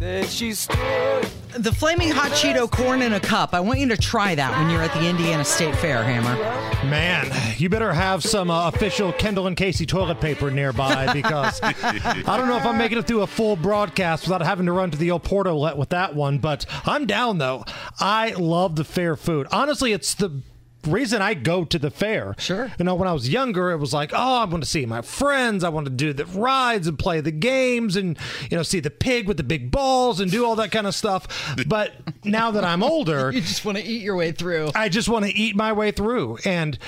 Then she stood. The flaming hot Cheeto corn in a cup. I want you to try that when you're at the Indiana State Fair, Hammer. Man, you better have some uh, official Kendall and Casey toilet paper nearby because I don't know if I'm making it through a full broadcast without having to run to the old Portolet with that one. But I'm down though. I love the fair food. Honestly, it's the reason I go to the fair. Sure. You know, when I was younger, it was like, oh, I want to see my friends. I want to do the rides and play the games and, you know, see the pig with the big balls and do all that kind of stuff. But now that I'm older, You just want to eat your way through. I just want to eat my way through. And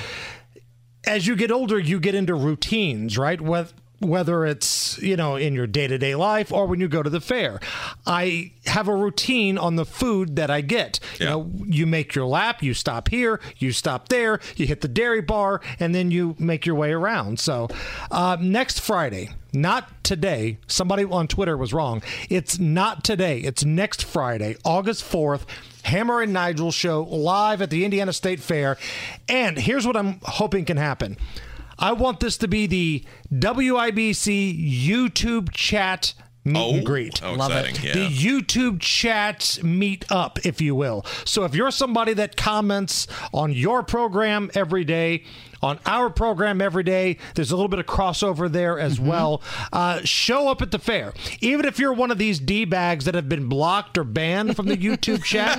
as you get older, you get into routines, right? Whether whether it's you know in your day-to-day life or when you go to the fair i have a routine on the food that i get you know you make your lap you stop here you stop there you hit the dairy bar and then you make your way around so uh, next friday not today somebody on twitter was wrong it's not today it's next friday august 4th Hammer and Nigel show live at the Indiana State Fair. And here's what I'm hoping can happen. I want this to be the WIBC YouTube chat meet Oh, and greet. how Love it. exciting, yeah. The YouTube chat meet up, if you will. So if you're somebody that comments on your program every day, on our program every day, there's a little bit of crossover there as well. Uh, show up at the fair. Even if you're one of these D bags that have been blocked or banned from the YouTube chat,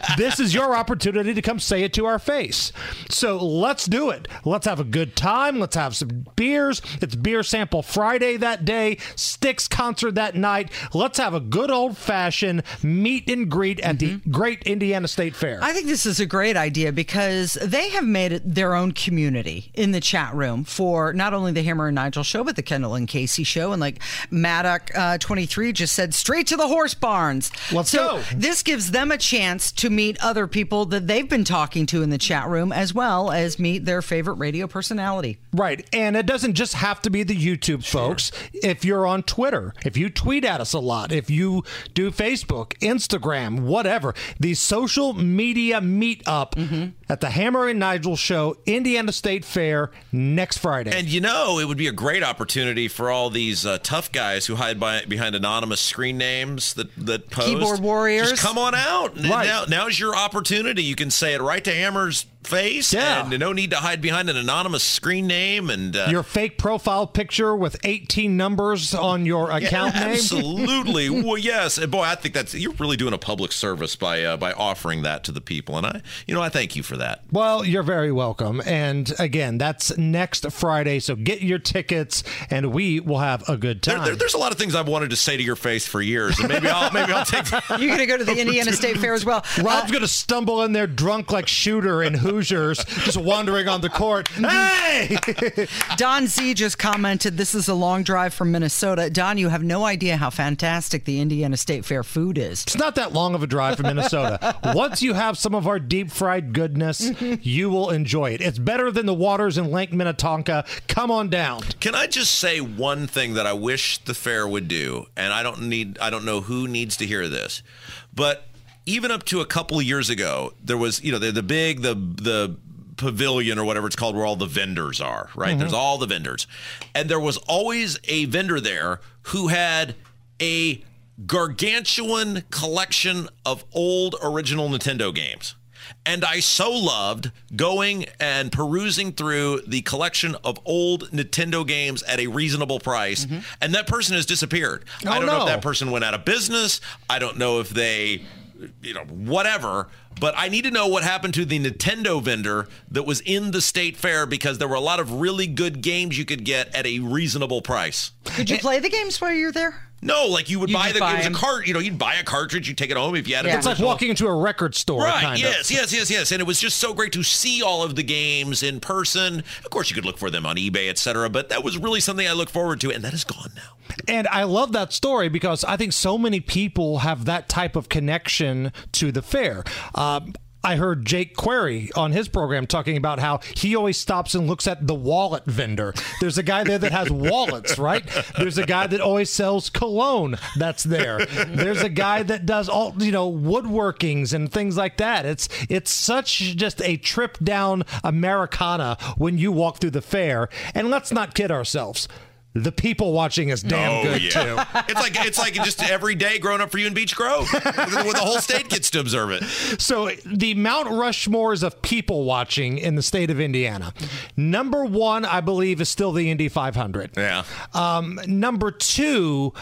this is your opportunity to come say it to our face. So let's do it. Let's have a good time. Let's have some beers. It's Beer Sample Friday that day, Styx concert that night. Let's have a good old fashioned meet and greet at the great Indiana State Fair. I think this is a great idea because they have made it their own community in the chat room for not only the Hammer and Nigel show, but the Kendall and Casey show. And like Maddock uh, 23 just said, straight to the horse barns. Let's so go. This gives them a chance to meet other people that they've been talking to in the chat room, as well as meet their favorite radio personality. Right. And it doesn't just have to be the YouTube folks. If you're on Twitter, if you tweet at us a lot, if you do Facebook, Instagram, whatever, the social media meetup at the Hammer and Nigel show, Indiana State Fair, next Friday. And you know, it would be a great opportunity for all these uh, tough guys who hide by, behind anonymous screen names that that post. Keyboard warriors. Just come on out. Right. Now, now's your opportunity. You can say it right to Hammer's face. Yeah. And no need to hide behind an anonymous screen name. And uh, your fake profile picture with 18 numbers on your yeah, account name. Absolutely. well, yes. And boy, I think that's you're really doing a public service by uh, by offering that to the people. And I, you know, I thank you for that. Well, you're very welcome. And again, that's next Friday. So get your tickets and we will have a good time. there- there's a lot of things I've wanted to say to your face for years, and maybe I'll maybe I'll take. You're going to go to the Indiana State Fair as well. Rob's going to stumble in there drunk like Shooter in Hoosiers, just wandering on the court. Hey! Don Z just commented, This is a long drive from Minnesota. Don, you have no idea how fantastic the Indiana State Fair food is. It's not that long of a drive from Minnesota. Once you have some of our deep fried goodness, you will enjoy it. It's better than the waters in Lake Minnetonka. Come on down. Can I just say one thing that I wish the fair would do, and I don't need I don't know who needs to hear this, but even up to a couple of years ago, there was you know the the big the the pavilion or whatever it's called where all the vendors are right there's all the vendors and there was always a vendor there who had a gargantuan collection of old original nintendo games and I so loved going and perusing through the collection of old Nintendo games at a reasonable price. And that person has disappeared. I Mm-hmm. Oh, don't know if that person went out of business. I don't know if they, you know, whatever. But I need to know what happened to the Nintendo vendor that was in the state fair because there were a lot of really good games you could get at a reasonable price. Could you play the games while you're there? No, like you would You buy the buy it was a them. cart. You know, you'd buy a cartridge, you take it home if you had it. Yeah. It's like walking into a record store, Right. kind yes. of. Yes. Yes. Yes. And it was just so great to see all of the games in person. Of course, you could look for them on eBay, etc. But that was really something I look forward to, and that is gone now. And I love that story because I think so many people have that type of connection to the fair. Um, I heard Jake Query on his program talking about how he always stops and looks at the wallet vendor. There's a guy there that has wallets, right? There's a guy that always sells cologne that's there. There's a guy that does all, you know, woodworkings and things like that. It's it's such just a trip down Americana when you walk through the fair. And let's not kid ourselves the people watching is damn oh, good yeah. too. It's like it's like just every day growing up for you in Beech Grove, where the whole state gets to observe it. So the Mount Rushmores of people watching in the state of Indiana. Number one, I believe, is still the Indy 500. Yeah. Um, number two,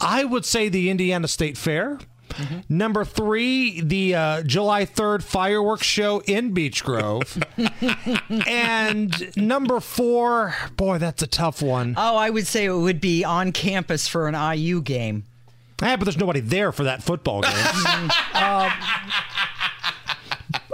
I would say the Indiana State Fair. Mm-hmm. Number three, the uh, July 3rd fireworks show in Beech Grove. and number four, boy, that's a tough one. Oh, I would say it would be on campus for an IU game. Yeah, but there's nobody there for that football game. um,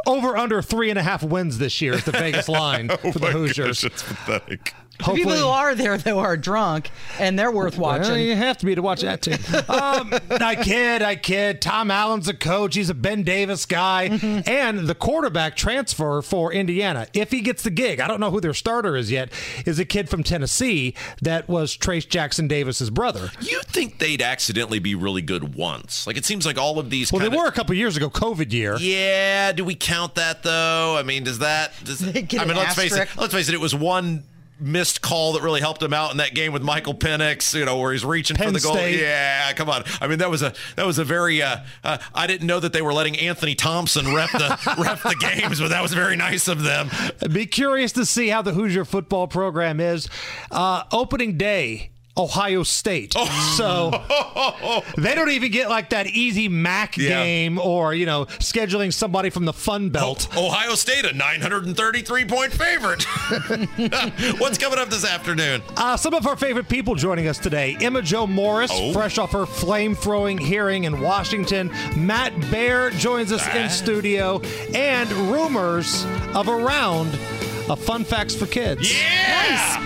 over under three and a half wins this year is the Vegas line oh for the Hoosiers. Gosh, that's pathetic. Hopefully. The people who are there though are drunk and they're worth watching. Well, you have to be to watch that too. um, I kid, I kid. Tom Allen's a coach. He's a Ben Davis guy, mm-hmm. and the quarterback transfer for Indiana, if he gets the gig, I don't know who their starter is yet, is a kid from Tennessee that was Trayce Jackson-Davis's brother. You think they'd accidentally be really good once? Like it seems like all of these. Well, they were a couple years ago, COVID year. Yeah. Do we count that though? I mean, does that? Does, I mean, let's asterisk? face it. Let's face it. It was one missed call that really helped him out in that game with Michael Penix, you know, where he's reaching Penn for the goal. State. Yeah, come on. I mean, that was a that was a very. Uh, uh, I didn't know that they were letting Anthony Thompson rep the rep the games, but that was very nice of them. Be curious to see how the Hoosier football program is. Uh, opening day Ohio State. Oh. So they don't even get like that easy MAC yeah. game or, you know, scheduling somebody from the Fun Belt. Oh, Ohio State, a 933 point favorite. What's coming up this afternoon? Uh, some of our favorite people joining us today Emma Jo Morris, oh. fresh off her flame throwing hearing in Washington. Matt Bear joins us ah. in studio. And rumors of a round of fun facts for kids. Yeah! Nice.